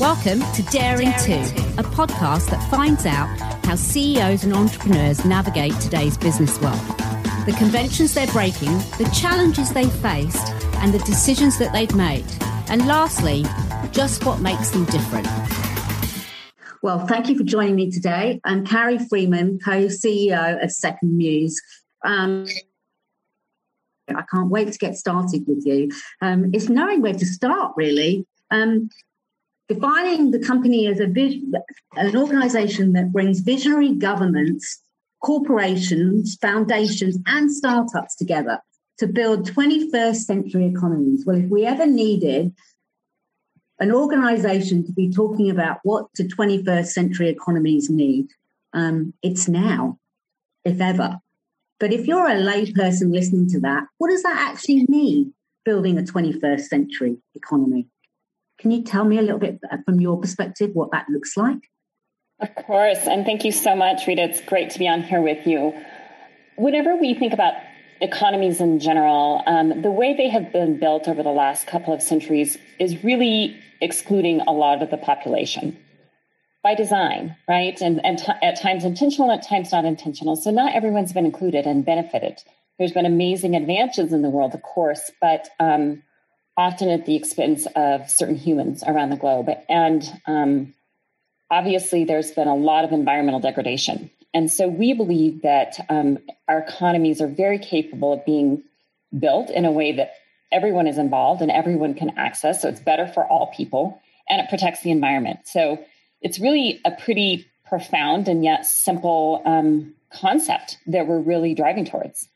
Welcome to Daring, Daring 2, a podcast that finds out how CEOs and entrepreneurs navigate today's business world, the conventions they're breaking, the challenges they faced, and the decisions that they've made. And lastly, just what makes them different. Well, thank you for joining me today. I'm Carrie Freeman, co CEO of Second Muse. Um, I can't wait to get started with you. Um, it's knowing where to start, really. Um, defining the company as a an organization that brings visionary governments, corporations, foundations, and startups together to build 21st century economies. Well, if we ever needed an organization to be talking about what do 21st century economies need, um, it's now, if ever. But if you're a layperson listening to that, what does that actually mean, building a 21st century economy? Can you tell me a little bit from your perspective what that looks like? Of course. And thank you so much, Rita. It's great to be on here with you. Whenever we think about economies in general, um, the way they have been built over the last couple of centuries is really excluding a lot of the population by design, right? And, and t- at times intentional, at times not intentional. So not everyone's been included and benefited. There's been amazing advances in the world, of course, but um, often at the expense of certain humans around the globe. And um, obviously, there's been a lot of environmental degradation. And so we believe that um, our economies are very capable of being built in a way that everyone is involved and everyone can access. So it's better for all people and it protects the environment. So it's really a pretty profound and yet simple um, concept that we're really driving towards.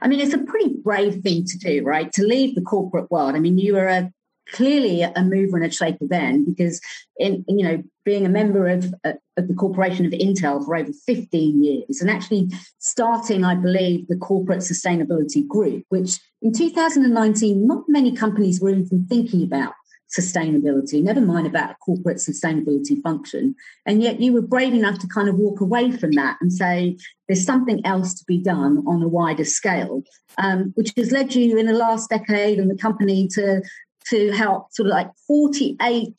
I mean, it's a pretty brave thing to do, right? To leave the corporate world. I mean, you were a, clearly a mover and a shaker then, because in you know being a member of, uh, of the corporation of Intel for over 15 years, and actually starting, I believe, the corporate sustainability group, which in 2019 not many companies were even thinking about sustainability, never mind about a corporate sustainability function. And yet you were brave enough to kind of walk away from that and say, there's something else to be done on a wider scale, um, which has led you in the last decade and the company to, to help sort of like 48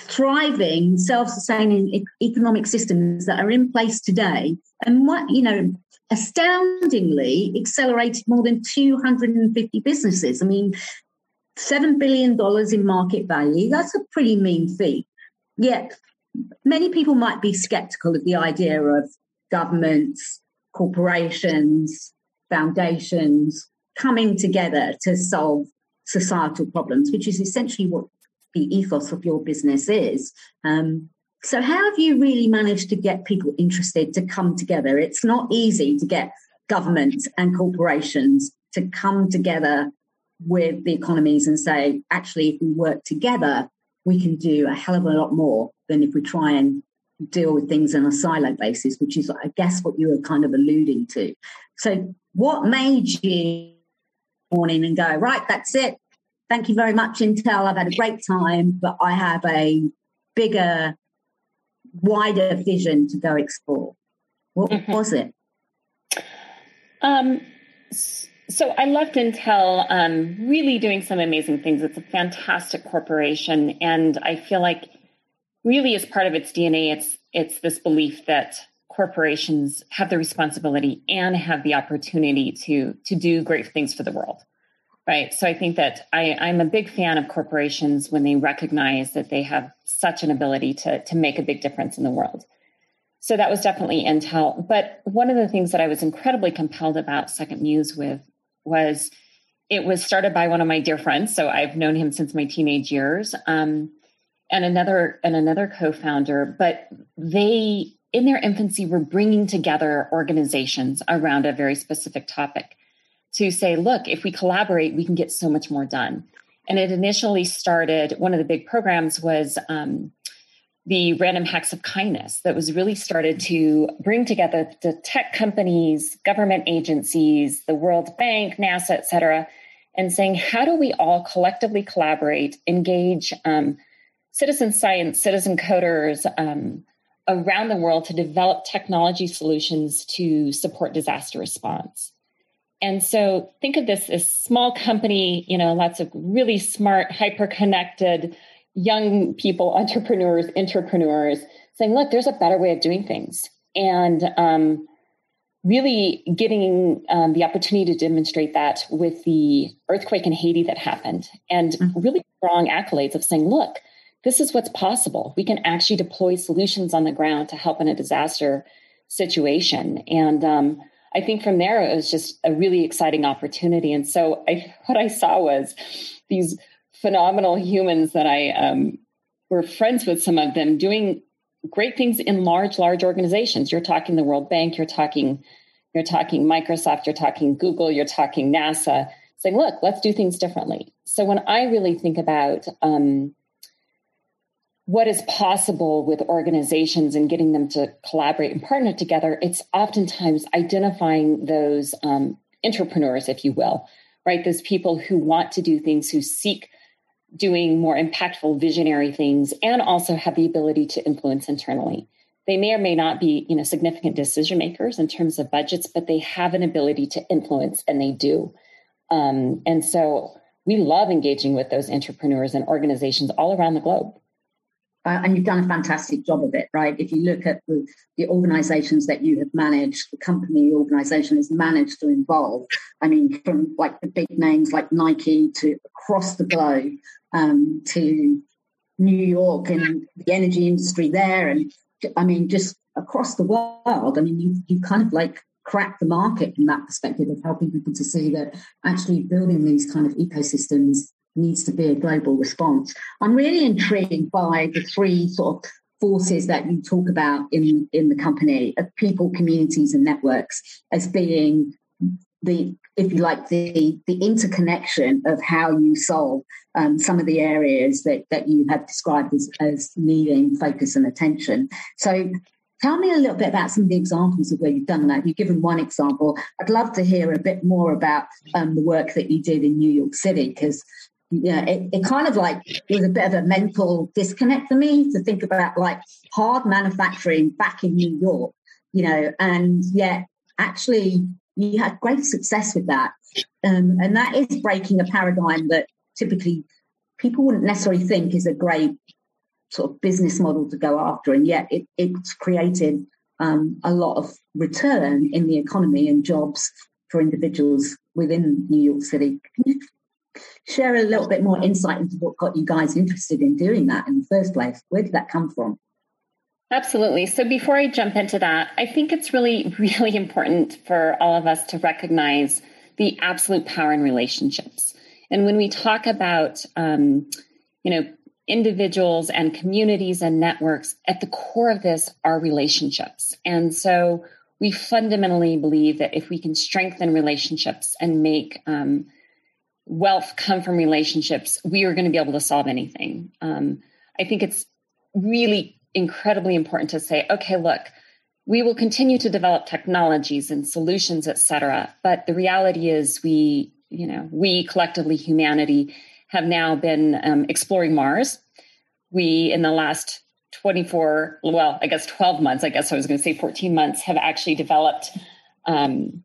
thriving, self-sustaining economic systems that are in place today, and what you know, astoundingly accelerated more than 250 businesses. I mean, $7 billion in market value, that's a pretty mean feat. Yet many people might be skeptical of the idea of governments, corporations, foundations coming together to solve societal problems, which is essentially what the ethos of your business is. Um, so, how have you really managed to get people interested to come together? It's not easy to get governments and corporations to come together with the economies and say, actually, if we work together, we can do a hell of a lot more than if we try and deal with things on a silo basis, which is, I guess, what you were kind of alluding to. So, what made you morning and go, right, that's it. Thank you very much, Intel. I've had a great time, but I have a bigger, wider vision to go explore. What mm-hmm. was it? Um, so I left Intel um, really doing some amazing things. It's a fantastic corporation, and I feel like really as part of its DNA, it's it's this belief that corporations have the responsibility and have the opportunity to to do great things for the world. Right. So I think that I, I'm a big fan of corporations when they recognize that they have such an ability to, to make a big difference in the world. So that was definitely Intel. But one of the things that I was incredibly compelled about Second Muse with was it was started by one of my dear friends. So I've known him since my teenage years. Um, and another and another co-founder, but they in their infancy were bringing together organizations around a very specific topic to say, look, if we collaborate, we can get so much more done. And it initially started, one of the big programs was um, the Random Hacks of Kindness that was really started to bring together the tech companies, government agencies, the World Bank, NASA, et cetera, and saying, how do we all collectively collaborate, engage um, citizen science, citizen coders um, around the world to develop technology solutions to support disaster response? And so think of this as small company, you know, lots of really smart, hyper connected, young people, entrepreneurs, entrepreneurs, saying, look, there's a better way of doing things. And um, really getting um, the opportunity to demonstrate that with the earthquake in Haiti that happened, and mm-hmm. really strong accolades of saying, look, this is what's possible. We can actually deploy solutions on the ground to help in a disaster situation. And um, I think from there, it was just a really exciting opportunity. And so I, what I saw was these phenomenal humans that I um, were friends with some of them doing great things in large, large organizations. You're talking the World Bank, you're talking, you're talking Microsoft, you're talking Google, you're talking NASA, saying, look, let's do things differently. So when I really think about um, what is possible with organizations and getting them to collaborate and partner together, it's oftentimes identifying those um, entrepreneurs, if you will, right? Those people who want to do things, who seek doing more impactful, visionary things, and also have the ability to influence internally. They may or may not be, you know, significant decision makers in terms of budgets, but they have an ability to influence, and they do. Um, and so we love engaging with those entrepreneurs and organizations all around the globe. Uh, and you've done a fantastic job of it, right? If you look at the, the, organizations that you have managed, the company organization has managed to involve, I mean, from like the big names like Nike to across the globe um, to New York and the energy industry there. And I mean, just across the world, I mean, you, you kind of like crack the market from that perspective of helping people to see that actually building these kind of ecosystems needs to be a global response. I'm really intrigued by the three sort of forces that you talk about in, in the company of people, communities, and networks as being the, if you like, the, the interconnection of how you solve um, some of the areas that, that you have described as, as needing focus and attention. So Tell me a little bit about some of the examples of where you've done that. You've given one example. I'd love to hear a bit more about um, the work that you did in New York City because yeah, it, it kind of like it was a bit of a mental disconnect for me to think about like hard manufacturing back in New York, you know, and yet actually you had great success with that. Um, and that is breaking a paradigm that typically people wouldn't necessarily think is a great sort of business model to go after. And yet it, it's created um, a lot of return in the economy and jobs for individuals within New York City. Can you share a little bit more insight into what got you guys interested in doing that in the first place. Where did that come from? Absolutely. So before I jump into that, I think it's really, really important for all of us to recognize the absolute power in relationships. And when we talk about, um, you know, individuals and communities and networks, at the core of this are relationships. And so we fundamentally believe that if we can strengthen relationships and make um, wealth come from relationships, we are going to be able to solve anything. Um, I think it's really incredibly important to say, okay, look, we will continue to develop technologies and solutions, et cetera. But the reality is, we, you know, we collectively, humanity, have now been um, exploring Mars. We, in the last 24, well, I guess 12 months, I guess I was going to say 14 months, have actually developed um,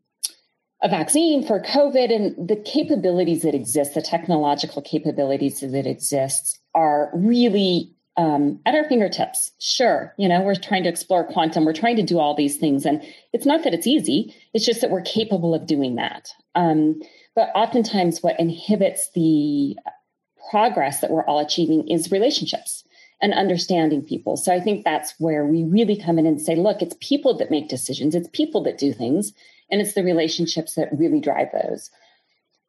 a vaccine for COVID and the capabilities that exist, the technological capabilities that exist are really um, at our fingertips. Sure, you know, we're trying to explore quantum, we're trying to do all these things. And it's not that it's easy, it's just that we're capable of doing that. Um, but oftentimes, what inhibits the progress that we're all achieving is relationships and understanding people. So I think that's where we really come in and say, look, it's people that make decisions, it's people that do things and it's the relationships that really drive those.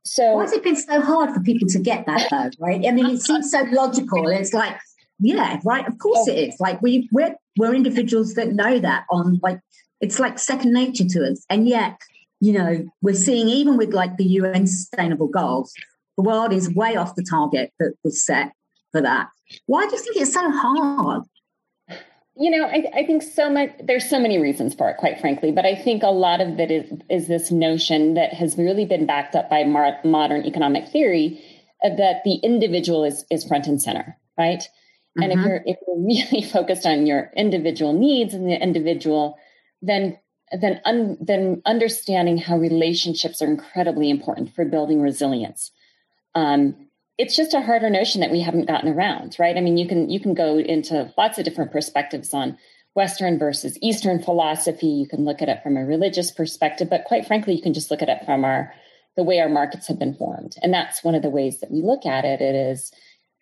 So why has it been so hard for people to get that though? Right? I mean, it seems so logical. It's like, yeah, right. Of course it is. Like we we're we're individuals that know that on like it's like second nature to us. And yet, you know, we're seeing even with like the UN sustainable goals, the world is way off the target that was set for that. Why do you think it's so hard? You know, I, I, think so much. There's so many reasons for it, quite frankly. But I think a lot of it is, is this notion that has really been backed up by mar- modern economic theory that the individual is is front and center, right? Mm-hmm. And if mm-hmm. you're if you're really focused on your individual needs and the individual, then then un, then understanding how relationships are incredibly important for building resilience. Um, it's just a harder notion that we haven't gotten around, right? I mean, you can you can go into lots of different perspectives on Western versus Eastern philosophy. You can look at it from a religious perspective, but quite frankly, you can just look at it from our the way our markets have been formed, and that's one of the ways that we look at it. It is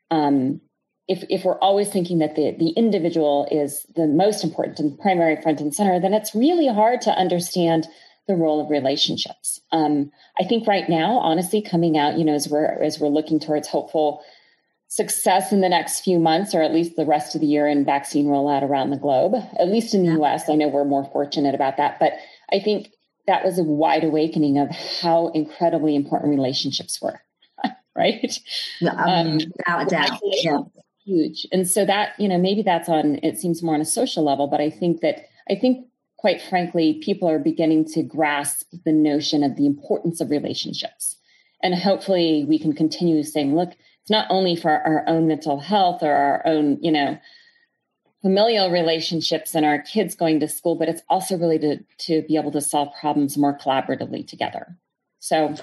um, if if we're always thinking that the the individual is the most important and primary front and center, then it's really hard to understand the role of relationships. Um, I think right now, honestly, coming out, you know, as we're as we're looking towards hopeful success in the next few months, or at least the rest of the year in vaccine rollout around the globe, at least in the. US, I know we're more fortunate about that. But I think that was a wide awakening of how incredibly important relationships were. right? Um, um, without doubt. Yeah. Huge. And so that, you know, maybe that's on, it seems more on a social level, but I think that, I think quite frankly, people are beginning to grasp the notion of the importance of relationships. And hopefully we can continue saying, look, it's not only for our own mental health or our own, you know, familial relationships and our kids going to school, but it's also really to, to be able to solve problems more collaboratively together. So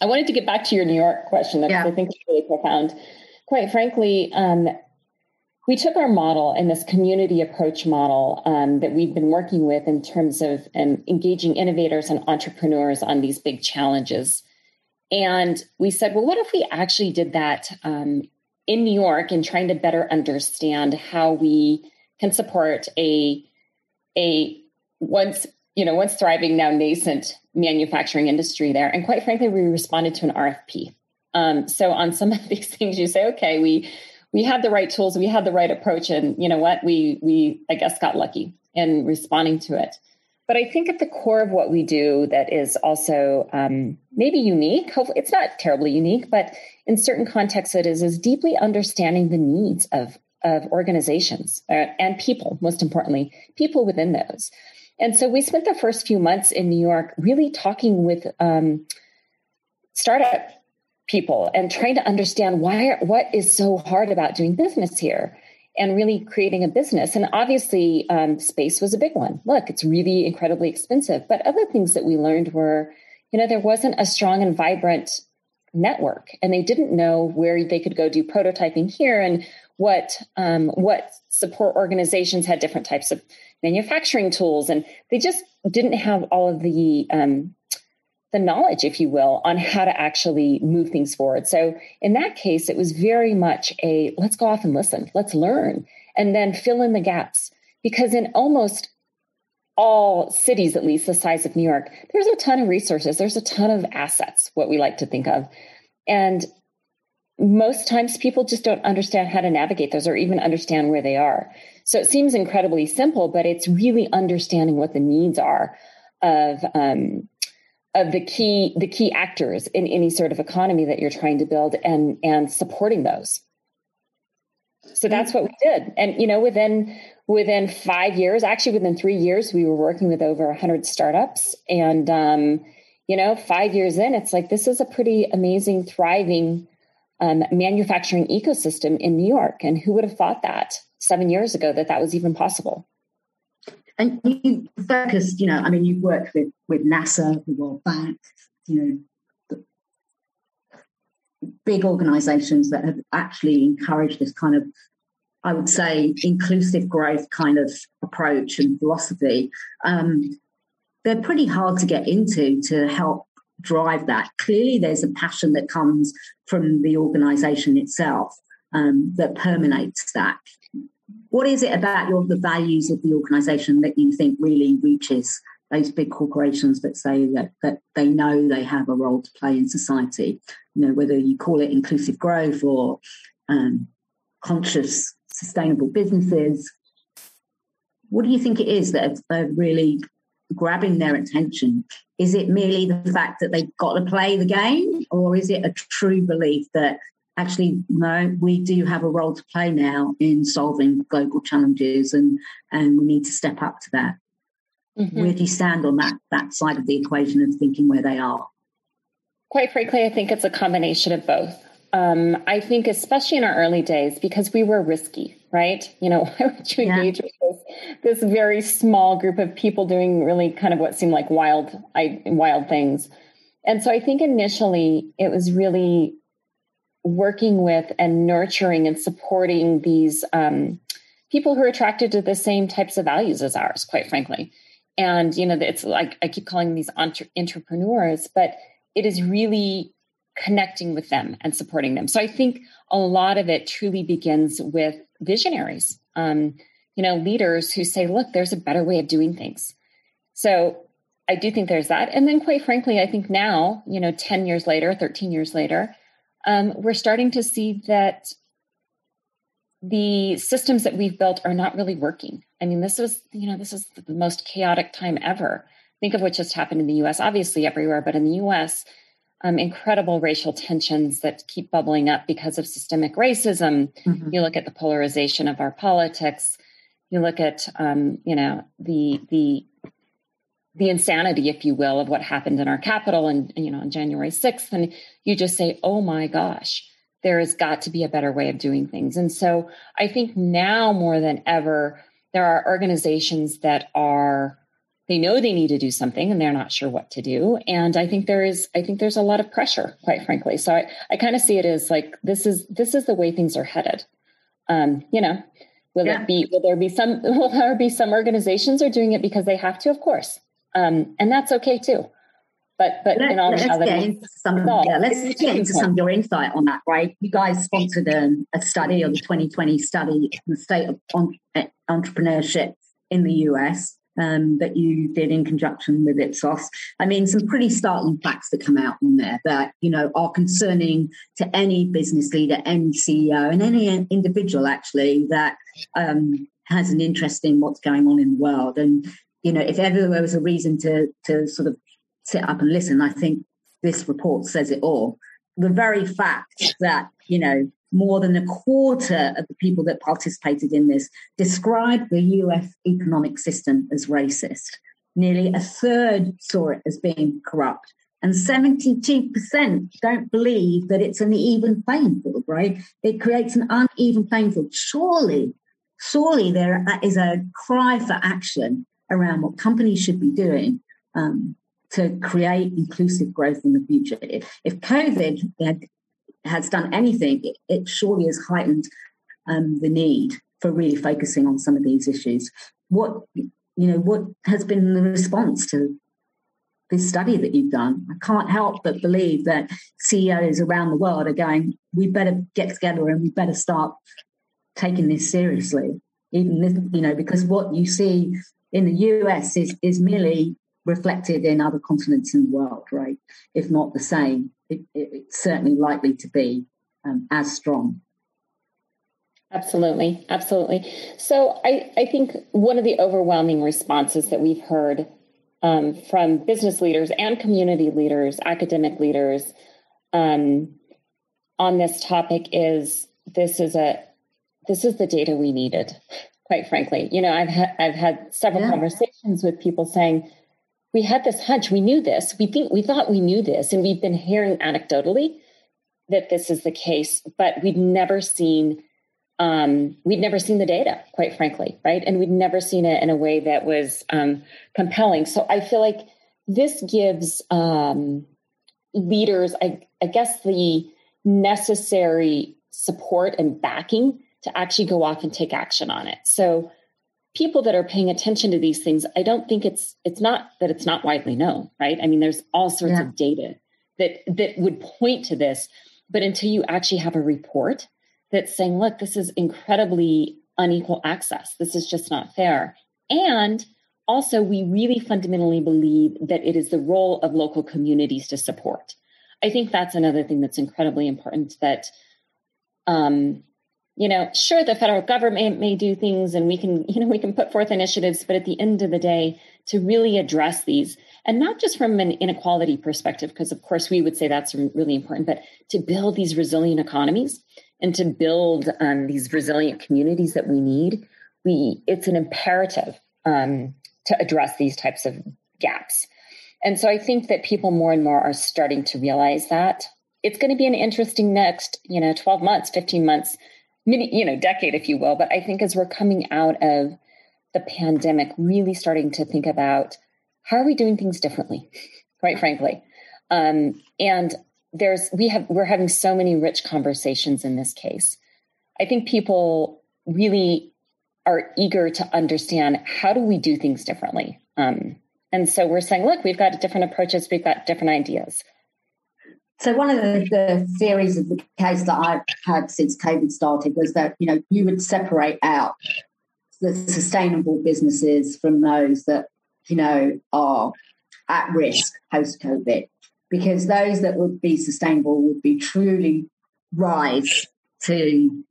I wanted to get back to your New York question because yeah. I think it's really profound. Quite frankly, um, we took our model and this community approach model um, that we've been working with in terms of um, engaging innovators and entrepreneurs on these big challenges. And we said, well, what if we actually did that um, in New York and trying to better understand how we can support a a once you know once thriving now nascent manufacturing industry there. And quite frankly, we responded to an RFP. Um, so on some of these things, you say, okay, we we had the right tools, we had the right approach, and you know what, we we I guess got lucky in responding to it. But I think at the core of what we do that is also um, maybe unique. Hopefully, it's not terribly unique, but in certain contexts, it is is deeply understanding the needs of of organizations uh, and people. Most importantly, people within those. And so we spent the first few months in New York really talking with um, startup people and trying to understand why what is so hard about doing business here and really creating a business. And obviously um, space was a big one. Look it's really incredibly expensive. But other things that we learned were you know there wasn't a strong and vibrant network and they didn't know where they could go do prototyping here and what um, what support organizations had different types of manufacturing tools. And they just didn't have all of the um, the knowledge, if you will, on how to actually move things forward. So in that case, it was very much a let's go off and listen, let's learn, and then fill in the gaps. Because in almost all cities, at least the size of New York, there's a ton of resources, there's a ton of assets, what we like to think of. And most times people just don't understand how to navigate those or even understand where they are. So it seems incredibly simple, but it's really understanding what the needs are of um, of the key the key actors in any sort of economy that you're trying to build and and supporting those. So that's what we did. And you know within within five years actually within three years we were working with over 100 startups. And um, you know five years in it's like this is a pretty amazing thriving um, manufacturing ecosystem in new york. And who would have thought that seven years ago that that was even possible and you focused, you know, I mean, you've worked with with NASA, the World Bank, you know, big organizations that have actually encouraged this kind of, I would say, inclusive growth kind of approach and philosophy. Um, they're pretty hard to get into to help drive that. Clearly, there's a passion that comes from the organization itself um, that permeates that what is it about your the values of the organization that you think really reaches those big corporations that say that that they know they have a role to play in society? You know whether you call it inclusive growth or um, conscious sustainable businesses. What do you think it is that are really grabbing their attention? Is it merely the fact that they've got to play the game or is it a true belief that actually no we do have a role to play now in solving global challenges and and we need to step up to that. Mm-hmm. where do you stand on that that side of the equation of thinking where they are? Quite frankly i think it's a combination of both. Um, i think especially in our early days because we were risky right? You know why would you engage yeah. with this, this very small group of people doing really kind of what seemed like wild I, wild things? And so i think initially it was really working with and nurturing and supporting these um, people who are attracted to the same types of values as ours, quite frankly. And, you know, it's like I keep calling these entre- entrepreneurs, but it is really connecting with them and supporting them. So I think a lot of it truly begins with visionaries, um, you know, leaders who say, look, there's a better way of doing things. So I do think there's that. And then, quite frankly, I think now, you know, 10 years later, 13 years later, um, we're starting to see that the systems that we've built are not really working. I mean, this was, you know, this is the most chaotic time ever. Think of what just happened in the US, obviously everywhere, but in the US, um, incredible racial tensions that keep bubbling up because of systemic racism. Mm-hmm. You look at the polarization of our politics. You look at, um, you know, the the the insanity, if you will, of what happened in our capital and you know on January sixth, and you just say, "Oh my gosh, there has got to be a better way of doing things." And so, I think now more than ever, there are organizations that are they know they need to do something and they're not sure what to do. And i think there is i think there's a lot of pressure quite frankly. So i, I kind of see it as like this is this is the way things are headed. Um, you know will yeah. it be will there be some will there be some organizations are doing it because they have to? Of course um, and that's okay too but but Let, in all let's get into some yeah, let's get into some of your insight on that right you guys sponsored um, a study or the 2020 study the state of entrepreneurship in the us um, that you did in conjunction with Ipsos. I mean, some pretty startling facts that come out in there that, you know, are concerning to any business leader, any CEO, and any individual actually that um, has an interest in what's going on in the world. And, you know, if ever there was a reason to, to sort of sit up and listen, I think this report says it all. The very fact that, you know, more than a quarter of the people that participated in this described the US economic system as racist. Nearly a third saw it as being corrupt. And 72% don't believe that it's an even playing field, right? It creates an uneven playing field. Surely, surely there is a cry for action around what companies should be doing um, to create inclusive growth in the future. If, if COVID has done anything, it, it surely has heightened um, the need for really focusing on some of these issues. What you know, what has been the response to this study that you've done? I can't help but believe that CEOs around the world are going, we better get together and we better start taking this seriously. Even this, you know, because what you see in the US is is merely reflected in other continents in the world, right? If not the same it, it, it's certainly likely to be um, as strong. Absolutely, absolutely. So I, I think one of the overwhelming responses that we've heard um, from business leaders and community leaders, academic leaders, um, on this topic is this is a this is the data we needed. Quite frankly, you know, I've had I've had several yeah. conversations with people saying, we had this hunch we knew this. We think we thought we knew this and we've been hearing anecdotally that this is the case but we'd never seen um, we'd never seen the data quite frankly right? And we'd never seen it in a way that was um, compelling. So i feel like this gives um, leaders I, I guess the necessary support and backing to actually go off and take action on it so people that are paying attention to these things, I don't think it's it's not that it's not widely known, right? I mean, there's all sorts yeah. of data that that would point to this, but until you actually have a report that's saying, look, this is incredibly unequal access. This is just not fair. And also, we really fundamentally believe that it is the role of local communities to support. I think that's another thing that's incredibly important that um, you know, sure, the federal government may do things and we can, you know, we can put forth initiatives, but at the end of the day, to really address these, and not just from an inequality perspective, because of course we would say that's really important, but to build these resilient economies and to build um, these resilient communities that we need, we it's an imperative um, to address these types of gaps. And so I think that people more and more are starting to realize that it's going to be an interesting next, you know, 12 months, 15 months many, you know, decade, if you will. But I think as we're coming out of the pandemic, really starting to think about how are we doing things differently, quite frankly. Um, and there's we have we're having so many rich conversations in this case. I think people really are eager to understand how do we do things differently. Um, and so we're saying, look, we've got different approaches, we've got different ideas. So one of the, the, theories of the case that I've had since COVID started was that you know you would separate out the sustainable businesses from those that you know are at risk post COVID, because those that would be sustainable would be truly rise to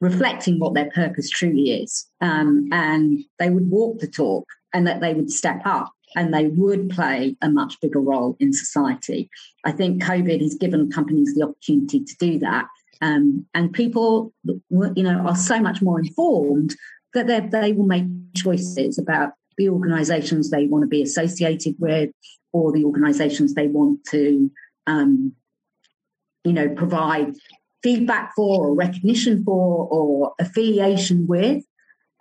reflecting what their purpose truly is, um, and they would walk the talk, and that they would step up and they would play a much bigger role in society. I think COVID has given companies the opportunity to do that. Um, and people, you know, are so much more informed that they will make choices about the organisations they want to be associated with, or the organisations they want to, um, you know, provide feedback for, or recognition for, or affiliation with.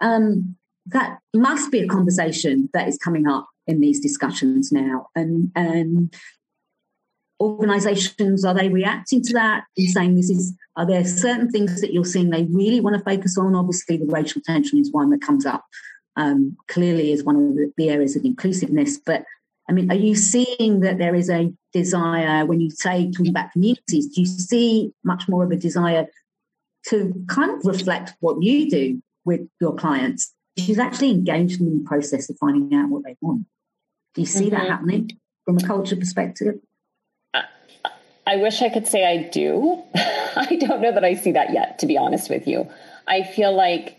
Um, that must be a conversation that is coming up in these discussions now. And, and organizations, are they reacting to that and saying this is, are there certain things that you're seeing they really want to focus on? Obviously, the racial tension is one that comes up um, clearly is one of the, the areas of inclusiveness. But I mean, are you seeing that there is a desire when you say talking about communities? Do you see much more of a desire to kind of reflect what you do with your clients, is actually engaged in the process of finding out what they want? Do you see mm-hmm. that happening from a culture perspective? I wish I could say I do. I don't know that I see that yet, to be honest with you. I feel like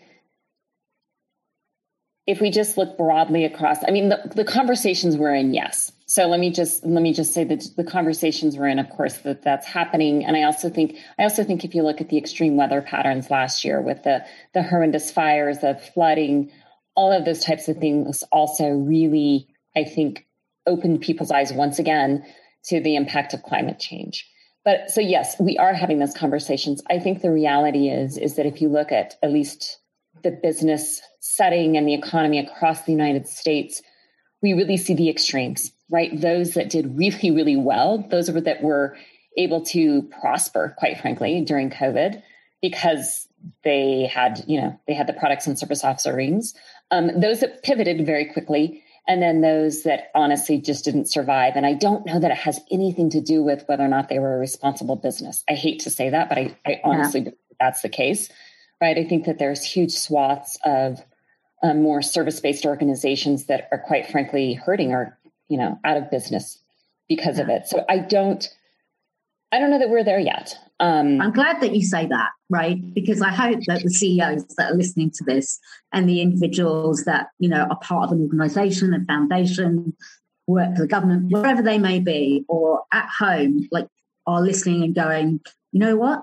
if we just look broadly across, I mean, the, the conversations we're in, yes. So let me just let me just say that the conversations we're in, of course, that that's happening. And I also think I also think if you look at the extreme weather patterns last year with the the horrendous fires, the flooding, all of those types of things also really I think, opened people's eyes once again to the impact of climate change. But so yes, we are having those conversations. I think the reality is is that if you look at at least the business setting and the economy across the United States, we really see the extremes, right? Those that did really, really well, those that were able to prosper, quite frankly, during COVID, because they had, you know, they had the products and service offerings. Um, those that pivoted very quickly and then those that honestly just didn't survive. And I don't know that it has anything to do with whether or not they were a responsible business. I hate to say that, but I, I honestly yeah. that's the case, right? I think that there's huge swaths of um, more service-based organizations that are quite frankly hurting or you know out of business because yeah. of it. So I don't, I don't know that we're there yet. Um, I'm glad that you say that, right? Because I hope that the CEOs that are listening to this and the individuals that you know are part of an organisation, a foundation, work for the government, wherever they may be, or at home, like are listening and going, you know what,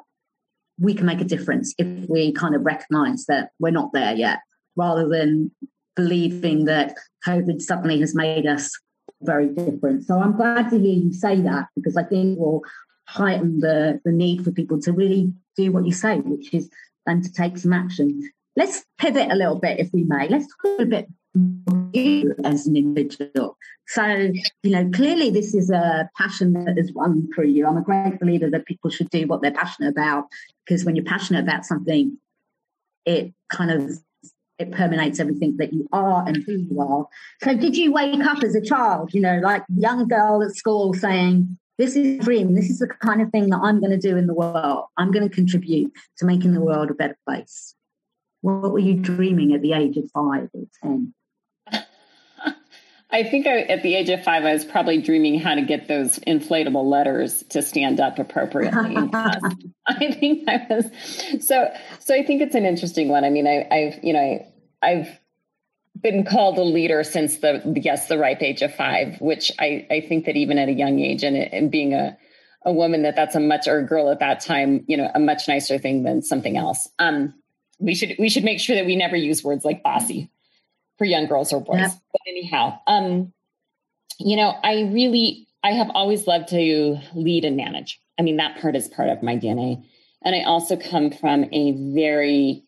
we can make a difference if we kind of recognise that we're not there yet, rather than believing that COVID suddenly has made us very different. So I'm glad to hear you say that because I think we'll heighten the, the need for people to really do what you say, which is and to take some action. Let's pivot a little bit, if we may. Let's talk a bit you as an individual. So, you know, clearly this is a passion that has run through you. I'm a great believer that people should do what they're passionate about because when you're passionate about something, it kind of it permeates everything that you are and who you are. So, did you wake up as a child, you know, like young girl at school saying, this is a dream. This is the kind of thing that I'm going to do in the world. I'm going to contribute to making the world a better place. What were you dreaming at the age of five or 10? I think I, at the age of five, I was probably dreaming how to get those inflatable letters to stand up appropriately. I think I was so. So I think it's an interesting one. I mean, I, I've you know I've been called a leader since the yes the ripe age of five which i i think that even at a young age and, and being a a woman that that's a much or a girl at that time you know a much nicer thing than something else. Um we should we should make sure that we never use words like bossy for young girls or boys. Yeah. but anyhow um you know i really i have always loved to lead and manage. I mean that part is part of my dna and i also come from a very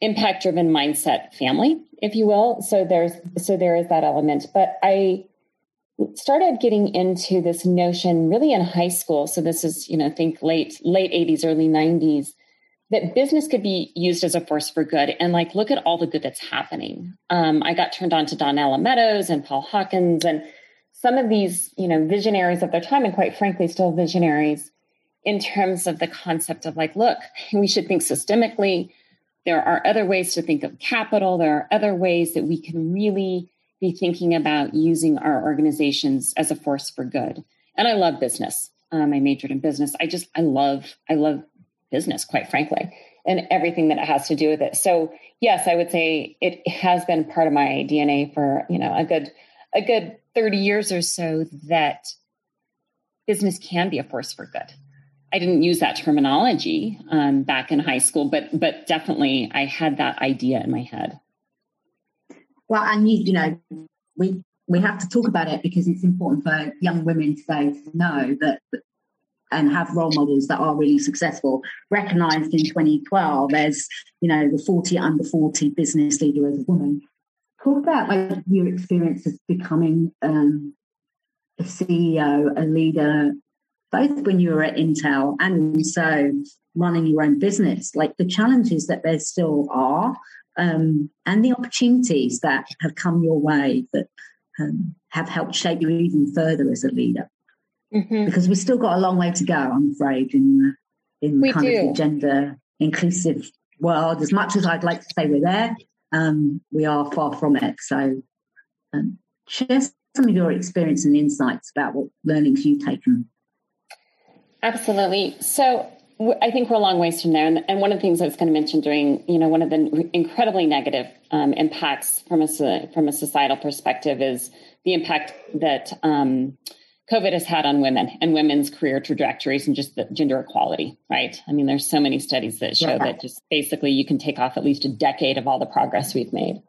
impact driven mindset family if you will so there's so there is that element but i started getting into this notion really in high school. So this is, you know, think late late 80s, early 90s, that business could be used as a force for good. And like, look at all the good that's happening. Um, I got turned on to Donella Meadows and Paul Hawkins and some of these, you know, visionaries of their time, and quite frankly, still visionaries in terms of the concept of like, look, we should think systemically. There are other ways to think of capital. There are other ways that we can really be thinking about using our organizations as a force for good. And I love business. Um, I majored in business. I just, I love, I love business, quite frankly, and everything that it has to do with it. So yes, I would say it has been part of my DNA for, you know, a good, a good 30 years or so that business can be a force for good. I didn't use that terminology um, back in high school, but but definitely I had that idea in my head. Well, and you, you know, we we have to talk about it because it's important for young women today to know that and have role models that are really successful. Recognized in 2012 as, you know, the 40 under 40 business leader as a woman. Talk about like your experience of becoming um, a CEO, a leader, both when you were at Intel and also running your own business, like the challenges that there still are um, and the opportunities that have come your way that um, have helped shape you even further as a leader. Mm-hmm. Because we've still got a long way to go, I'm afraid, in in we kind do. of the gender inclusive world. As much as I'd like to say we're there, um, we are far from it. So, um, share some of your experience and insights about what learnings you've taken. Absolutely. So, I think we're a long ways from there. And, one of the things I was going to mention during, you know, one of the incredibly negative um, impacts from a from a societal perspective is the impact that um, COVID has had on women and women's career trajectories and just the gender equality. Right? I mean, there's so many studies that show yeah. that just basically you can take off at least a decade of all the progress we've made.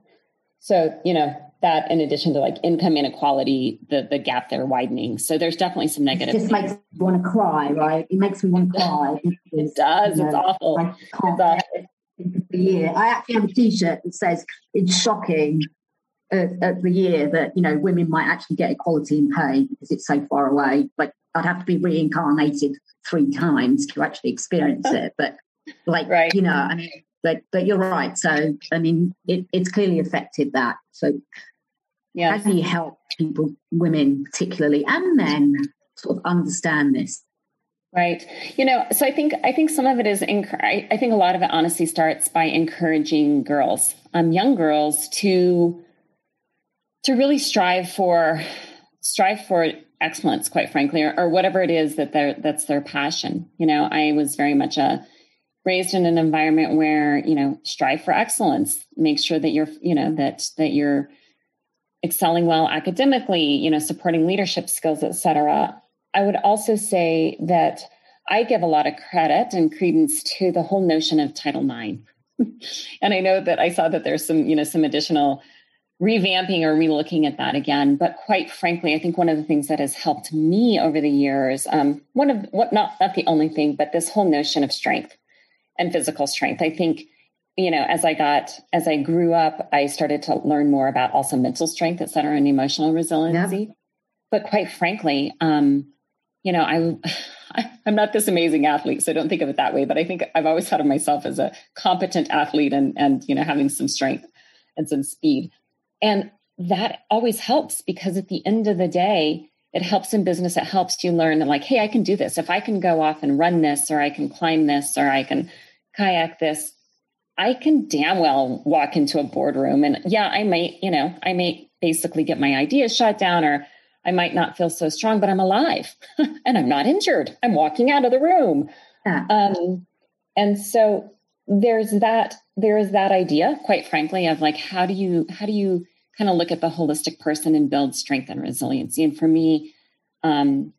So, you know, that in addition to like income inequality, the the gap there widening. So there's definitely some negative. It just things. makes me want to cry, right? It makes me want to cry. it does. You know, it's awful. I it's awful. The year. I actually have a T-shirt that says it's shocking at, at, the year that you know women might actually get equality in pay because it's so far away. Like I'd have to be reincarnated three times to actually experience it. But like right. you know, I mean, but but you're right. So I mean, it, it's clearly affected that. So yeah, how do you help people, women particularly, and men, sort of understand this? Right. You know, so I think I think some of it is. I, I think a lot of it honestly starts by encouraging girls, um, young girls, to to really strive for strive for excellence quite frankly or, or, whatever it is that they're that's their passion you know i was very much a raised in an environment where you know strive for excellence make sure that you're you know that that you're excelling well academically you know supporting leadership skills etc i would also say that i give a lot of credit and credence to the whole notion of title ix and i know that i saw that there's some you know some additional revamping or relooking at that again. But quite frankly, I think one of the things that has helped me over the years, um, one of what not not the only thing, but this whole notion of strength and physical strength. I think, you know, as I got, as I grew up, I started to learn more about also mental strength, et cetera, and emotional resiliency. Yeah. But quite frankly, um, you know, I, I, am not this amazing athlete, so don't think of it that way. But I think I've always thought of myself as a competent athlete and, and, you know, having some strength and some speed. And that always helps because at the end of the day, it helps in business. It helps you learn that, like, hey, I can do this. If I can go off and run this, or I can climb this, or I can kayak this, I can damn well walk into a boardroom and yeah, I might, you know, I may basically get my ideas shot down or I might not feel so strong, but I'm alive and I'm not injured. I'm walking out of the room. Yeah. Um, and so there's that, there is that idea, quite frankly, of like, how do you, how do you kind of look at the holistic person and build strength and resiliency? And for me, um,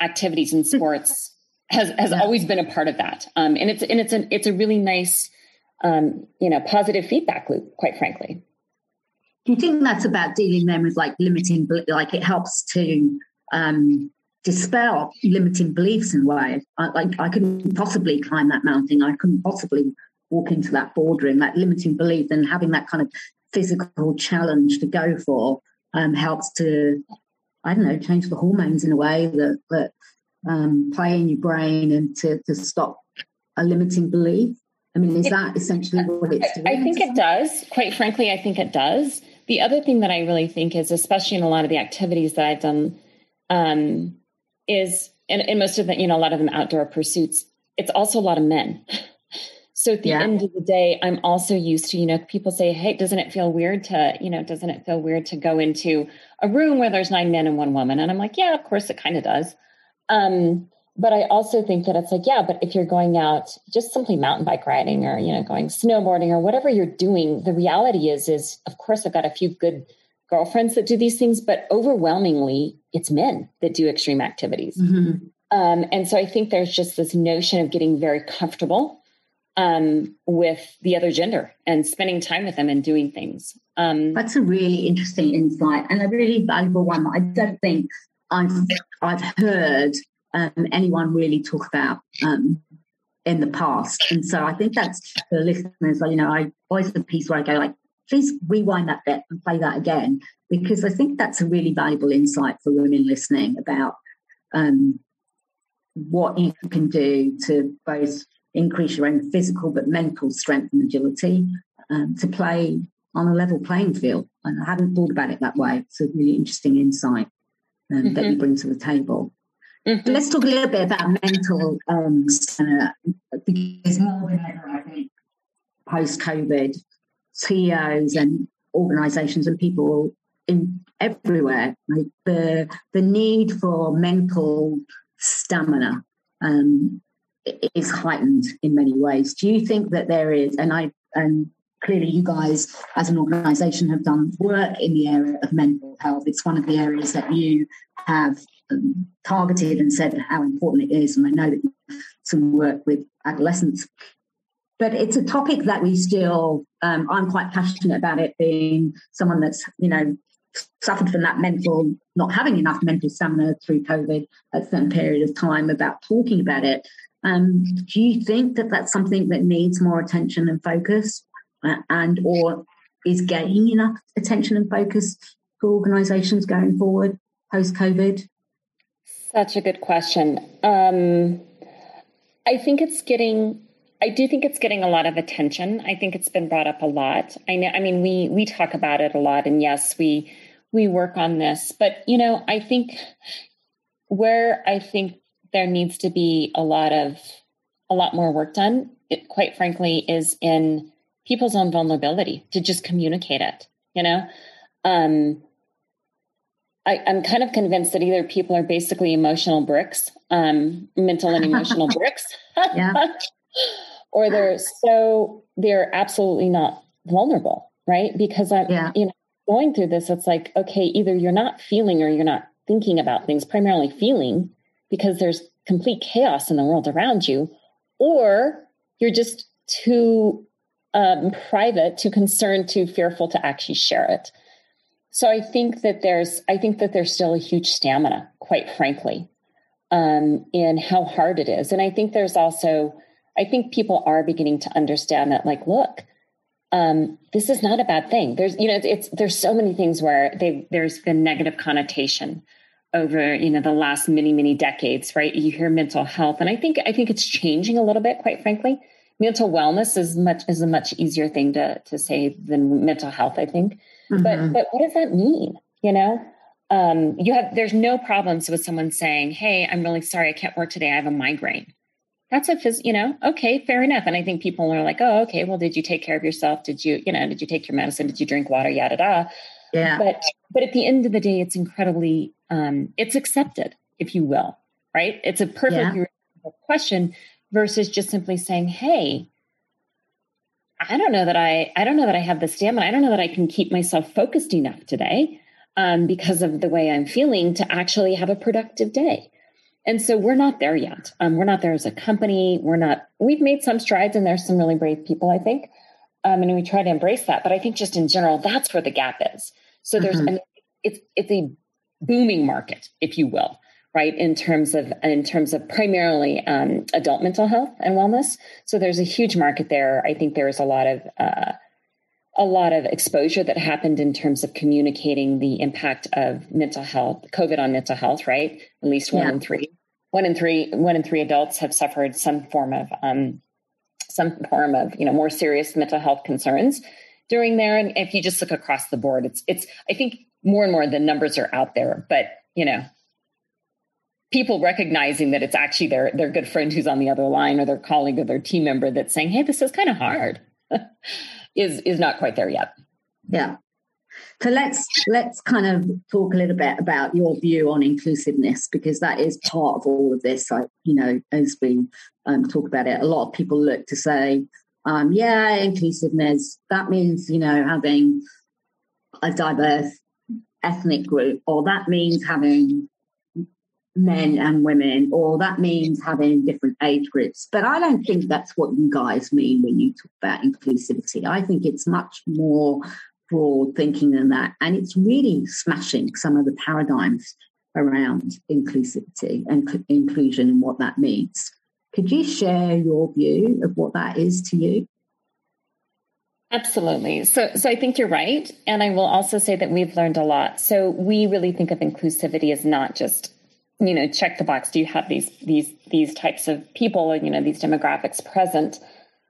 activities and sports has has yeah. always been a part of that. Um, and it's and it's an it's a really nice um, you know positive feedback loop, quite frankly. Do you think that's about dealing then with like limiting, like it helps to um, dispel limiting beliefs in ways? I, like I couldn't possibly climb that mountain. I couldn't possibly walk into that boardroom. That limiting belief and having that kind of physical challenge to go for um, helps to I don't know, change the hormones in a way that that um, play in your brain and to, to stop a limiting belief? I mean, is that essentially what it's doing? I think it does. Quite frankly, I think it does. The other thing that I really think is, especially in a lot of the activities that I've done, um, is and, and most of the, you know, a lot of them outdoor pursuits, it's also a lot of men. So at the yeah. end of the day, I'm also used to, you know, people say, Hey, doesn't it feel weird to, you know, doesn't it feel weird to go into a room where there's nine men and one woman? And I'm like, yeah, of course it kind of does. Um, but I also think that it's like, yeah, but if you're going out just simply mountain bike riding or, you know, going snowboarding or whatever you're doing, the reality is, is of course I've got a few good girlfriends that do these things, but overwhelmingly it's men that do extreme activities. Mm-hmm. Um, and so I think there's just this notion of getting very comfortable um, with the other gender and spending time with them and doing things. Um, That's a really interesting insight and a really valuable one I don't think I've, I've heard um, anyone really talk about um, in the past. And so I think that's for listeners, you know, I always the piece where I go like, please rewind that bit and play that again, because I think that's a really valuable insight for women listening about um, what you can do to both increase your own physical but mental strength and agility um, to play on a level playing field. And I hadn't thought about it that way. It's a really interesting insight um, mm-hmm. that you mm-hmm. bring to the table. Mm-hmm. Let's talk a little bit about mental um, because more than ever, I think, post COVID, CEOs and organizations and people in everywhere, like the the need for mental stamina um, is heightened in many ways. Do you think that there is, and I and clearly you guys as an organization have done work in the area of mental health. It's one of the areas that you have targeted and said how important it is. And I know that some work with adolescents. But it's a topic that we still, um, I'm quite passionate about it being someone that's, you know, suffered from that mental, not having enough mental stamina through COVID at certain period of time about talking about it. Um, do you think that that's something that needs more attention and focus uh, and or is getting enough attention and focus for organizations going forward post COVID? Such a good question. Um, I think it's getting I do think it's getting a lot of attention. I think it's been brought up a lot. I know I mean we we talk about it a lot and yes, we we work on this. But, you know, I think where I think there needs to be a lot of a lot more work done, it, quite frankly, is in people's own vulnerability to just communicate it. You know, um, I, am kind of convinced that either people are basically emotional bricks, um, mental and emotional bricks, or they're so they're absolutely not vulnerable, right? Because I'm, yeah. you know, going through this, it's like, okay, either you're not feeling or you're not thinking about things, primarily feeling, because there's complete chaos in the world around you, or you're just too um, private, too concerned, too fearful to actually share it. So I think that there's, I think that there's still a huge stamina, quite frankly, um, in how hard it is. And I think there's also, I think people are beginning to understand that, like, look, um, this is not a bad thing. There's, you know, it's, it's there's so many things where they, there's been negative connotation over, you know, the last many, many decades, right? You hear mental health, and I think I think it's changing a little bit, quite frankly. Mental wellness is much is a much easier thing to to say than mental health, I think. Mm-hmm. But but what does that mean? You know, um, you have there's no problems with someone saying, "Hey, I'm really sorry, I can't work today. I have a migraine." that's a phys- you know okay fair enough and i think people are like oh okay well did you take care of yourself did you you know did you take your medicine did you drink water yada yada yeah but but at the end of the day it's incredibly um it's accepted if you will right it's a perfect yeah. question versus just simply saying hey i don't know that i i don't know that i have the stamina i don't know that i can keep myself focused enough today um, because of the way i'm feeling to actually have a productive day and so we're not there yet. Um, we're not there as a company. We're not, we've made some strides and there's some really brave people, I think. Um, and we try to embrace that. But I think just in general, that's where the gap is. So there's, mm-hmm. I mean, it's, it's a booming market, if you will, right? In terms of, in terms of primarily um, adult mental health and wellness. So there's a huge market there. I think there's a lot of, uh, a lot of exposure that happened in terms of communicating the impact of mental health, COVID on mental health, right? At least one yeah. in three, one in three, one in three adults have suffered some form of um, some form of you know more serious mental health concerns during there. And if you just look across the board, it's it's I think more and more the numbers are out there, but you know people recognizing that it's actually their their good friend who's on the other line or their colleague or their team member that's saying, "Hey, this is kind of hard." is is not quite there yet. Yeah. So let's let's kind of talk a little bit about your view on inclusiveness because that is part of all of this. I, you know, as we um, talk about it, a lot of people look to say, um, "Yeah, inclusiveness that means you know having a diverse ethnic group, or that means having men and women, or that means having different age groups. But I don't think that's what you guys mean when you talk about inclusivity. I think it's much more broad thinking than that. And it's really smashing some of the paradigms around inclusivity and inclusion and what that means. Could you share your view of what that is to you? Absolutely. So, so I think you're right. And I will also say that we've learned a lot. So we really think of inclusivity as not just you know check the box do you have these these these types of people and you know these demographics present?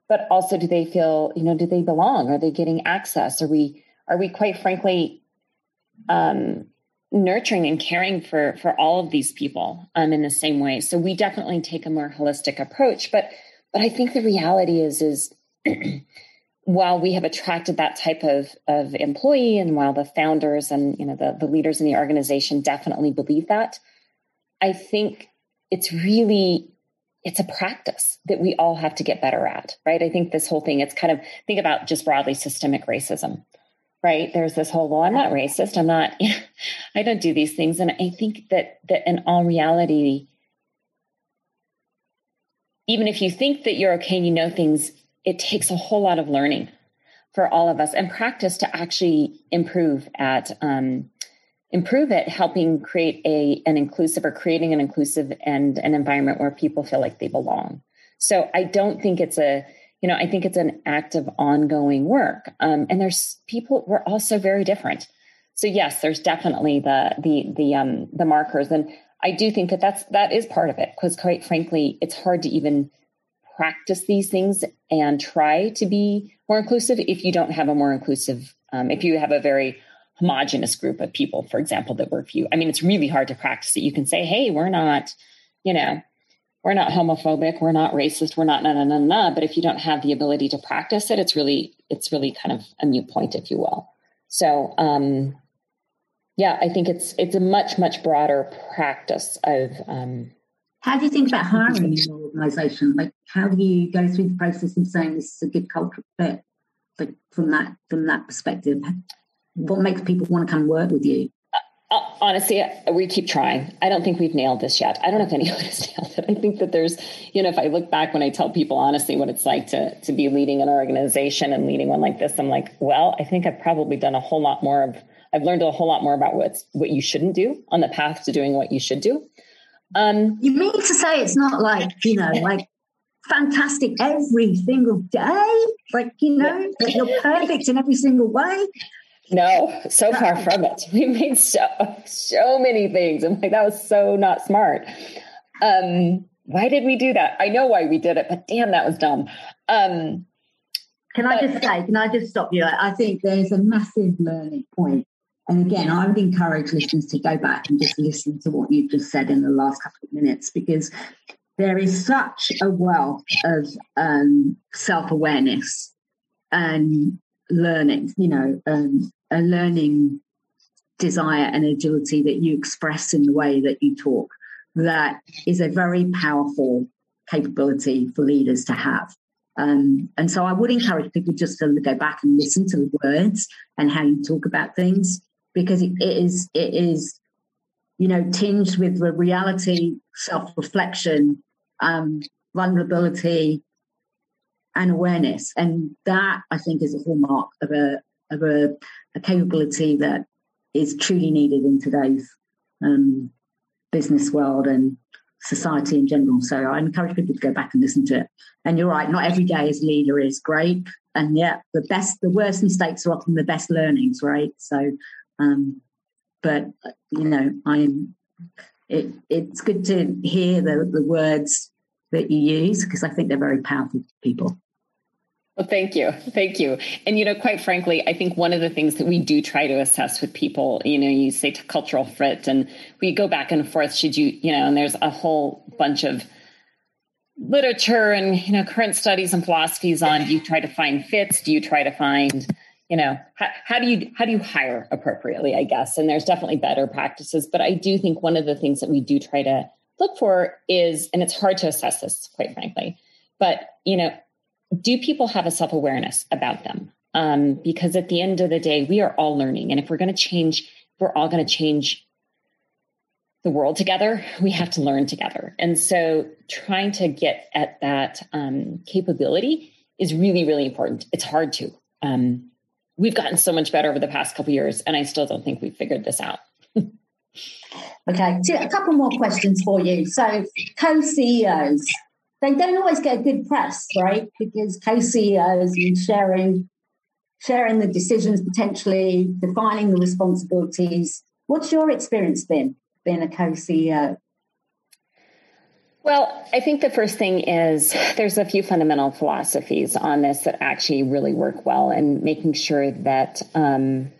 But also do they feel you know do they belong? Are they getting access? Are we are we quite frankly um nurturing and caring for for all of these people um in the same way? So we definitely take a more holistic approach but but i think the reality is is while we have attracted that type of, of employee and while the founders and you know the, the leaders in the organization definitely believe that I think it's really it's a practice that we all have to get better at, right? I think this whole thing, it's kind of think about just broadly systemic racism, right? There's this whole, well, I'm not racist. I'm not, I don't do these things. And I think that that in all reality, even if you think that you're okay and you know things, it takes a whole lot of learning for all of us and practice to actually improve at um, improve it helping create a an inclusive or creating an inclusive and an environment where people feel like they belong. So i don't think it's a you know i think it's an act of ongoing work. Um, and there's people we're also very different. So yes there's definitely the the the um the markers. And i do think that that's that is part of it because quite frankly it's hard to even practice these things and try to be more inclusive if you don't have a more inclusive um, if you have a very homogenous group of people, for example, that work for you. I mean, it's really hard to practice it. You can say, hey, we're not, you know, we're not homophobic, we're not racist, we're not na na na na. But if you don't have the ability to practice it, it's really, it's really kind of a mute point, if you will. So um yeah, I think it's it's a much, much broader practice of um how do you think about hiring in your organization? Like how do you go through the process of saying this is a good cultural fit? Like from that from that perspective? What makes people want to come work with you? Uh, honestly, we keep trying. I don't think we've nailed this yet. I don't know if anyone has nailed it. I think that there's, you know, if I look back when I tell people honestly what it's like to to be leading an organization and leading one like this, I'm like, well, I think I've probably done a whole lot more of. I've learned a whole lot more about what's what you shouldn't do on the path to doing what you should do. Um, you mean to say it's not like you know, like fantastic every single day, like you know, yeah. you're perfect in every single way. No, so far from it. We made so so many things. I'm like, that was so not smart. Um, why did we do that? I know why we did it, but damn, that was dumb. Um, can I just say, can I just stop you? I think there's a massive learning point. And again, I would encourage listeners to go back and just listen to what you've just said in the last couple of minutes because there is such a wealth of um, self awareness and learning, you know, um, a learning desire and agility that you express in the way that you talk that is a very powerful capability for leaders to have. Um, and so I would encourage people just to go back and listen to the words and how you talk about things because it, is it is you know tinged with the reality, self reflection, um, vulnerability, and awareness, and that I think is a hallmark of a of a capability that is truly needed in today's um, business world and society in general. So I encourage people to go back and listen to it. And you're right, not every day as leader is great. And yet the best, the worst mistakes are often the best learnings, right? So, um, but you know, I'm, it, it's good to hear the, the words that you use because I think they're very powerful to people. Well, thank you. Thank you. And, you know, quite frankly, I think one of the things that we do try to assess with people, you know, you say to cultural fit and we go back and forth, should you, you know, and there's a whole bunch of literature and, you know, current studies and philosophies on do you try to find fits? Do you try to find, you know, how, how do you, how do you hire appropriately, I guess? And there's definitely better practices, but I do think one of the things that we do try to look for is, and it's hard to assess this, quite frankly, but, you know, do people have a self awareness about them? Um, because at the end of the day, we are all learning. And if we're going to change, we're all going to change the world together, we have to learn together. And so trying to get at that um, capability is really, really important. It's hard to. Um, we've gotten so much better over the past couple years, and I still don't think we've figured this out. okay, a couple more questions for you. So, co CEOs, they don't always get good press, right? Because co-CEOs and sharing sharing the decisions, potentially defining the responsibilities. What's your experience been being a co-CEO? Well, I think the first thing is there's a few fundamental philosophies on this that actually really work well, and making sure that um,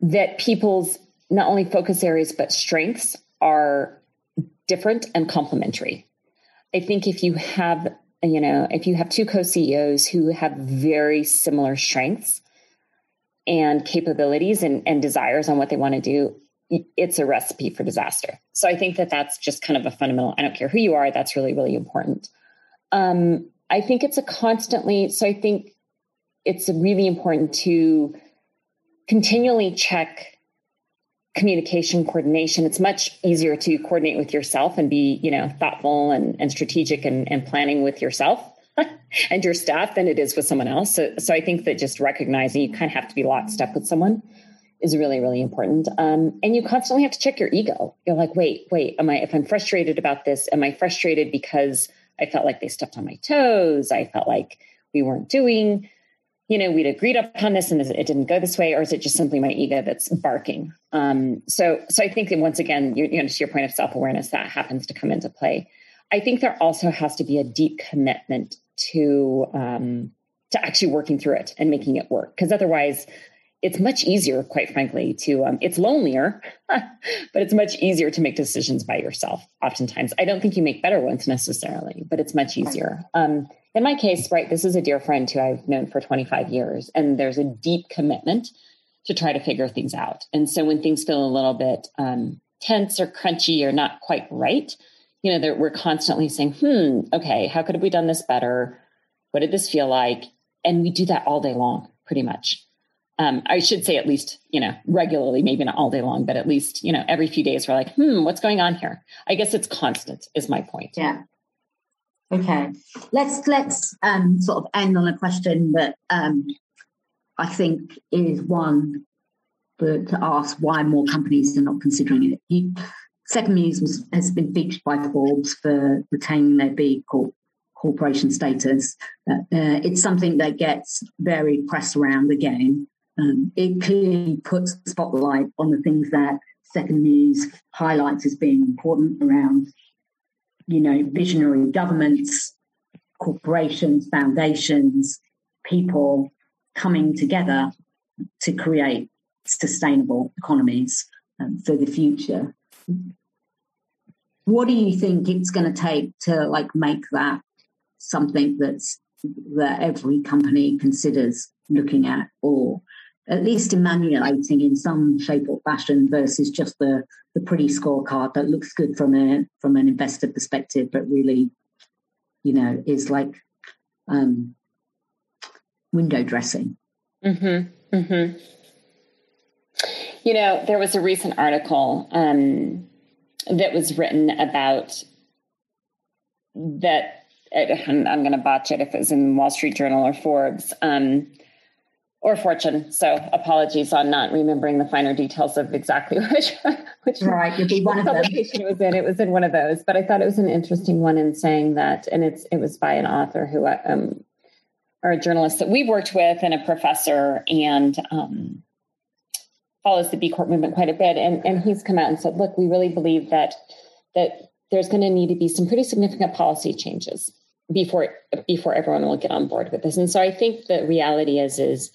that people's not only focus areas but strengths are different and complementary. I think if you have, you know, if you have two co CEOs who have very similar strengths and capabilities and, and desires on what they want to do, it's a recipe for disaster. So I think that that's just kind of a fundamental. I don't care who you are, that's really, really important. Um, I think it's a constantly, so I think it's really important to continually check communication coordination it's much easier to coordinate with yourself and be you know thoughtful and, and strategic and, and planning with yourself and your staff than it is with someone else. So, so i think that just recognizing you kind of have to be locked lockstep with someone is really really important. Um, and you constantly have to check your ego. You're like wait wait am i if i'm frustrated about this am i frustrated because i felt like they stepped on my toes? I felt like we weren't doing you know, we'd agreed upon this and it didn't go this way, or is it just simply my ego that's barking? Um, so, so I think that once again, you, you know, to your point of self awareness, that happens to come into play. I think there also has to be a deep commitment to um, to actually working through it and making it work, because otherwise, it's much easier, quite frankly, to um, it's lonelier, but it's much easier to make decisions by yourself. Oftentimes, I don't think you make better ones necessarily, but it's much easier. Um, in my case, right, this is a dear friend who I've known for 25 years, and there's a deep commitment to try to figure things out. And so when things feel a little bit um, tense or crunchy or not quite right, you know, we're constantly saying, hmm, okay, how could have we done this better? What did this feel like? And we do that all day long, pretty much. Um, I should say at least, you know, regularly, maybe not all day long, but at least, you know, every few days we're like, hmm, what's going on here? I guess it's constant is my point. Yeah. Okay, let's let's um, sort of end on a question that um, I think is one that to ask why more companies are not considering it. You, Second was, has been featured by Forbes for retaining their B corp, corporation status. Uh, it's something that gets very press around again. Um, it clearly puts spotlight on the things that Secondmuse highlights as being important around you know, visionary governments, corporations, foundations, people coming together to create sustainable economies um, for the future. What do you think it's going to take to like make that something that's that every company considers looking at or at least emanating in some shape or fashion versus just the the pretty scorecard that looks good from a from an investor perspective, but really, you know, is like um, window dressing. Mm-hmm. Mm-hmm. You know, there was a recent article um, that was written about that. I'm, I'm going to botch it if it was in Wall Street Journal or Forbes. Um, or Fortune. So apologies on not remembering the finer details of exactly which which right. You'd be one of publication it was in. It was in one of those, but I thought it was an interesting one in saying that, and it's it was by an author who um, or a journalist that we've worked with and a professor and um, follows the B Corp movement quite a bit, and and he's come out and said, look, we really believe that that there's going to need to be some pretty significant policy changes before before everyone will get on board with this. And so I think the reality is is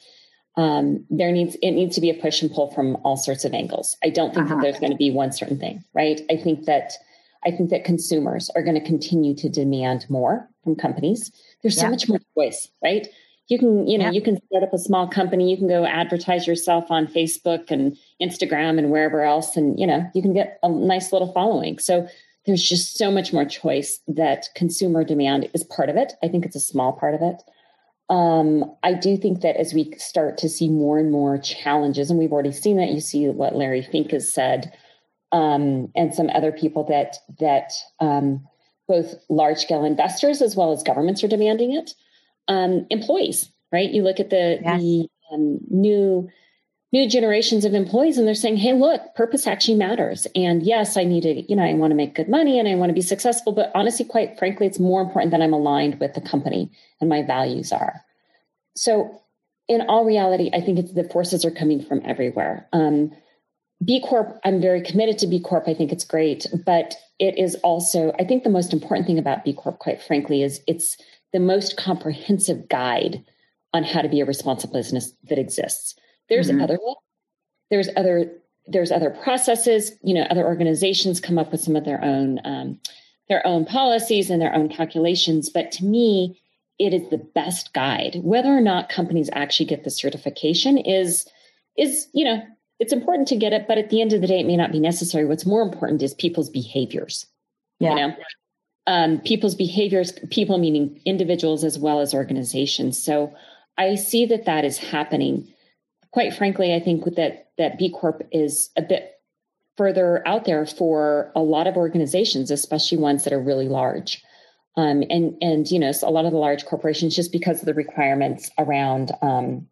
um, there needs it needs to be a push and pull from all sorts of angles. I don't think uh-huh. that there's going to be one certain thing, right? I think that I think that consumers are going to continue to demand more from companies. There's so yeah. much more choice, right? You can, you know, yeah. you can start up a small company, you can go advertise yourself on Facebook and Instagram and wherever else, and you know, you can get a nice little following. So there's just so much more choice that consumer demand is part of it. I think it's a small part of it. Um, I do think that as we start to see more and more challenges, and we've already seen that, you see what Larry Fink has said, um, and some other people that that um, both large scale investors as well as governments are demanding it. Um, employees, right? You look at the yes. the um, new new generations of employees and they're saying hey look purpose actually matters. And yes i need to you know i want to make good money and i want to be successful but honestly quite frankly it's more important that i'm aligned with the company and my values are. So in all reality i think it's the forces are coming from everywhere. Um, b corp i'm very committed to b corp. I think it's great but it is also i think the most important thing about b corp quite frankly is it's the most comprehensive guide on how to be a responsible business that exists there's mm-hmm. other there's other there's other processes. You know, other organizations come up with some of their own um, their own policies and their own calculations. But to me, it is the best guide. Whether or not companies actually get the certification is is you know it's important to get it, but at the end of the day, it may not be necessary. What's more important is people's behaviors. Yeah. You know, um, people's behaviors, people meaning individuals as well as organizations. So I see that that is happening quite frankly, I think that that B Corp is a bit further out there for a lot of organizations, especially ones that are really large. Um, and and you know, so a lot of the large corporations, just because of the requirements around um,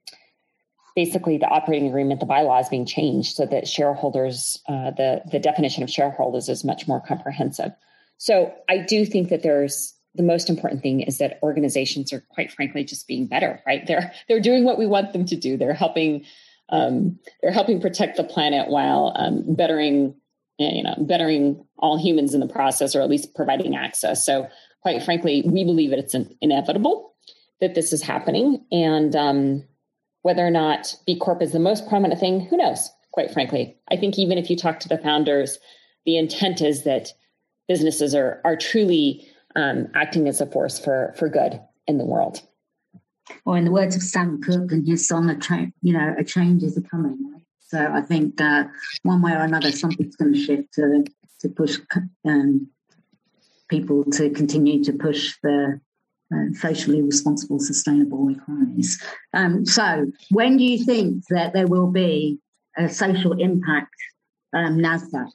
basically the operating agreement, the bylaws being changed so that shareholders, uh, the the definition of shareholders is much more comprehensive. So I do think that there's the most important thing is that organizations are quite frankly just being better right? They're they're doing what we want them to do. They're helping um, they're helping protect the planet while um, bettering you know bettering all humans in the process or at least providing access. So quite frankly we believe that it's inevitable that this is happening. And um, whether or not b corp is the most prominent thing who knows? Quite frankly i think even if you talk to the founders the intent is that businesses are are truly um, acting as a force for for good in the world. Or in the words of Sam Cooke and his song, a cha- you know, a change is coming. Right? So I think uh, one way or another, something's going to shift to to push um, people to continue to push the uh, socially responsible, sustainable economies. Um, so, when do you think that there will be a social impact um, NASDAQ?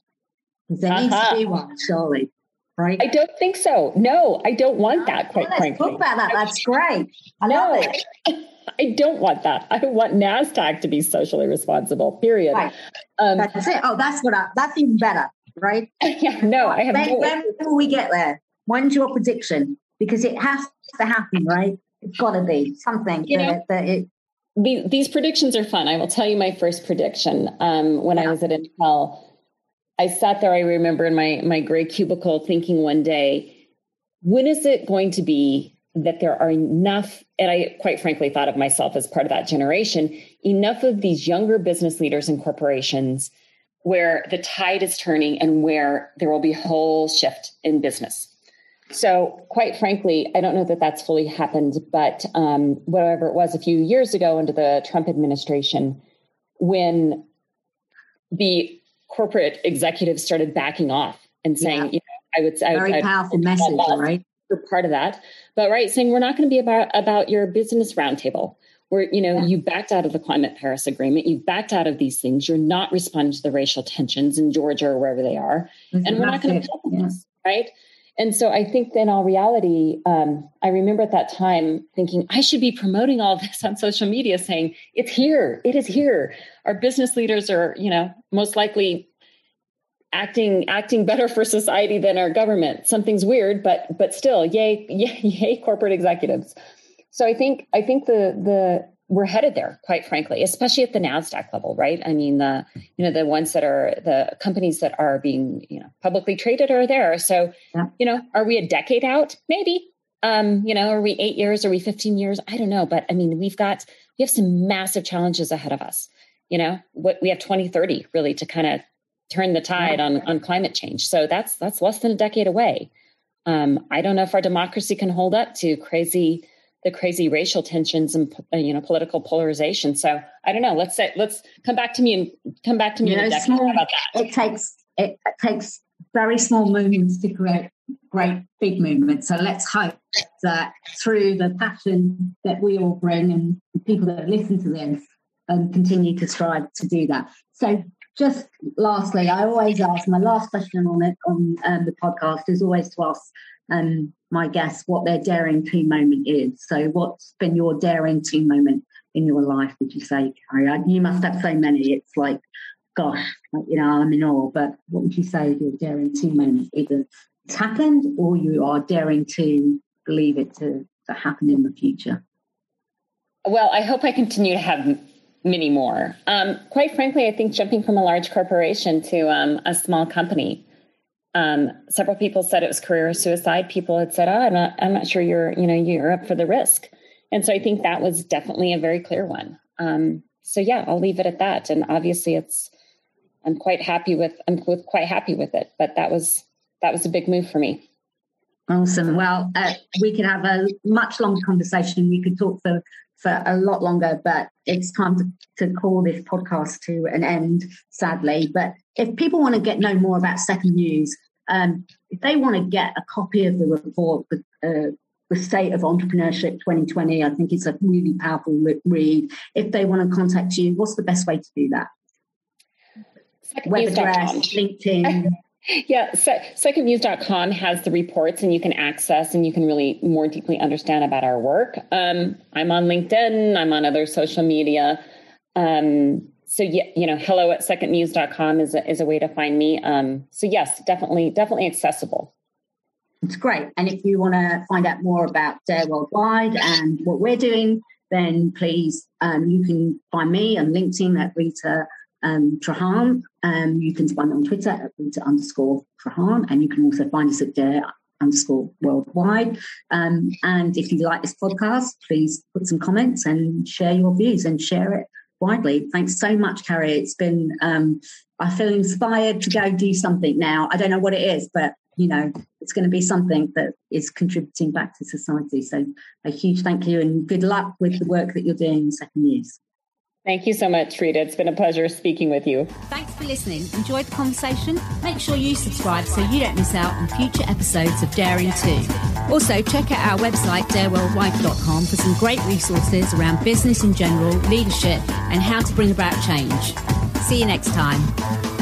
Because there uh-huh. needs to be one, surely right? I don't think so. No, I don't want that. Quite well, frankly, talk about that. That's great. I know it. I don't want that. I want Nasdaq to be socially responsible. Period. Right. Um, that's it. Oh, that's what. I, that's even better, right? Yeah. No, I have. When, no when will we get there? When's your prediction? Because it has to happen, right? It's got to be something you that, know, that it. these predictions are fun. I will tell you my first prediction. Um, when yeah. I was at Intel, I sat there, I remember in my, my gray cubicle thinking one day, when is it going to be that there are enough, and I quite frankly thought of myself as part of that generation, enough of these younger business leaders and corporations where the tide is turning and where there will be a whole shift in business. So, quite frankly, I don't know that that's fully happened, but um, whatever it was a few years ago under the Trump administration, when the corporate executives started backing off and saying, yeah. you know, I would say very I, powerful I, message, right? You're part of that, but right, saying we're not going to be about about your business roundtable. Where you know yeah. you backed out of the climate Paris agreement, you backed out of these things. You're not responding to the racial tensions in Georgia or wherever they are, mm-hmm. and we're not going to help yeah. this, right? And so I think in all reality, um, I remember at that time thinking I should be promoting all this on social media, saying it's here, it is here. Our business leaders are, you know, most likely acting acting better for society than our government. Something's weird, but but still, yay, yay, yay, corporate executives. So I think I think the the we're headed there, quite frankly, especially at the Nasdaq level, right? I mean, the you know the ones that are the companies that are being you know publicly traded are there. So yeah. you know, are we a decade out? Maybe. Um, you know, are we eight years? Are we fifteen years? I don't know, but I mean, we've got we have some massive challenges ahead of us. You know, what we have twenty thirty really to kind of turn the tide yeah. on on climate change. So that's that's less than a decade away. Um, I don't know if our democracy can hold up to crazy the crazy racial tensions and uh, you know political polarization. So I don't know. Let's say let's come back to me and come back to me. You know, small, about that. It takes it, it takes very small movements to create great big movements. So let's hope that through the passion that we all bring and the people that listen to this and continue to strive to do that. So just lastly, I always ask my last question on it on um, the podcast is always to ask um, my guests what their daring to moment is. So, what's been your daring to moment in your life? Would you say, Carrie? You must have so many. It's like, gosh, you know, I'm in awe. But what would you say your daring to moment? Either it's happened, or you are daring to believe it to, to happen in the future. Well, I hope I continue to have many more. Um, quite frankly, I think jumping from a large corporation to um, a small company. Um, several people said it was career suicide. People had said, "Oh, I'm not, I'm not sure you're, you know, you're up for the risk." And so I think that was definitely a very clear one. Um, so yeah, I'll leave it at that. And obviously, it's I'm quite happy with I'm with, quite happy with it. But that was that was a big move for me. Awesome. Well, uh, we could have a much longer conversation. We could talk for for a lot longer, but it's time to, to call this podcast to an end, sadly. But if people want to get know more about Secondmuse, um, if they want to get a copy of the report, the, uh, the State of Entrepreneurship 2020, I think it's a really powerful read. If they want to contact you, what's the best way to do that? Web address, LinkedIn. Yeah, so secondmuse.com has the reports and you can access and you can really more deeply understand about our work. Um, I'm on LinkedIn, I'm on other social media. Um, so yeah, you know, hello at secondmuse.com is a, is a way to find me. Um, so yes, definitely, definitely accessible. It's great. And if you want to find out more about Dare Worldwide and what we're doing, then please, um, you can find me on LinkedIn at Rita um, Trahan. Um, you can find me on Twitter at Rita underscore Trahan, and you can also find us at Dare underscore worldwide. Um, and if you like this podcast, please put some comments and share your views and share it widely. Thanks so much, Carrie. It's been, um, I feel inspired to go do something now. I don't know what it is, but you know, it's going to be something that is contributing back to society. So a huge thank you and good luck with the work that you're doing in Secondmuse. Thank you so much, Rita. It's been a pleasure speaking with you. Thanks for listening. Enjoyed the conversation? Make sure you subscribe so you don't miss out on future episodes of Daring 2. Also, check out our website, dareworldwide.com, for some great resources around business in general, leadership, and how to bring about change. See you next time.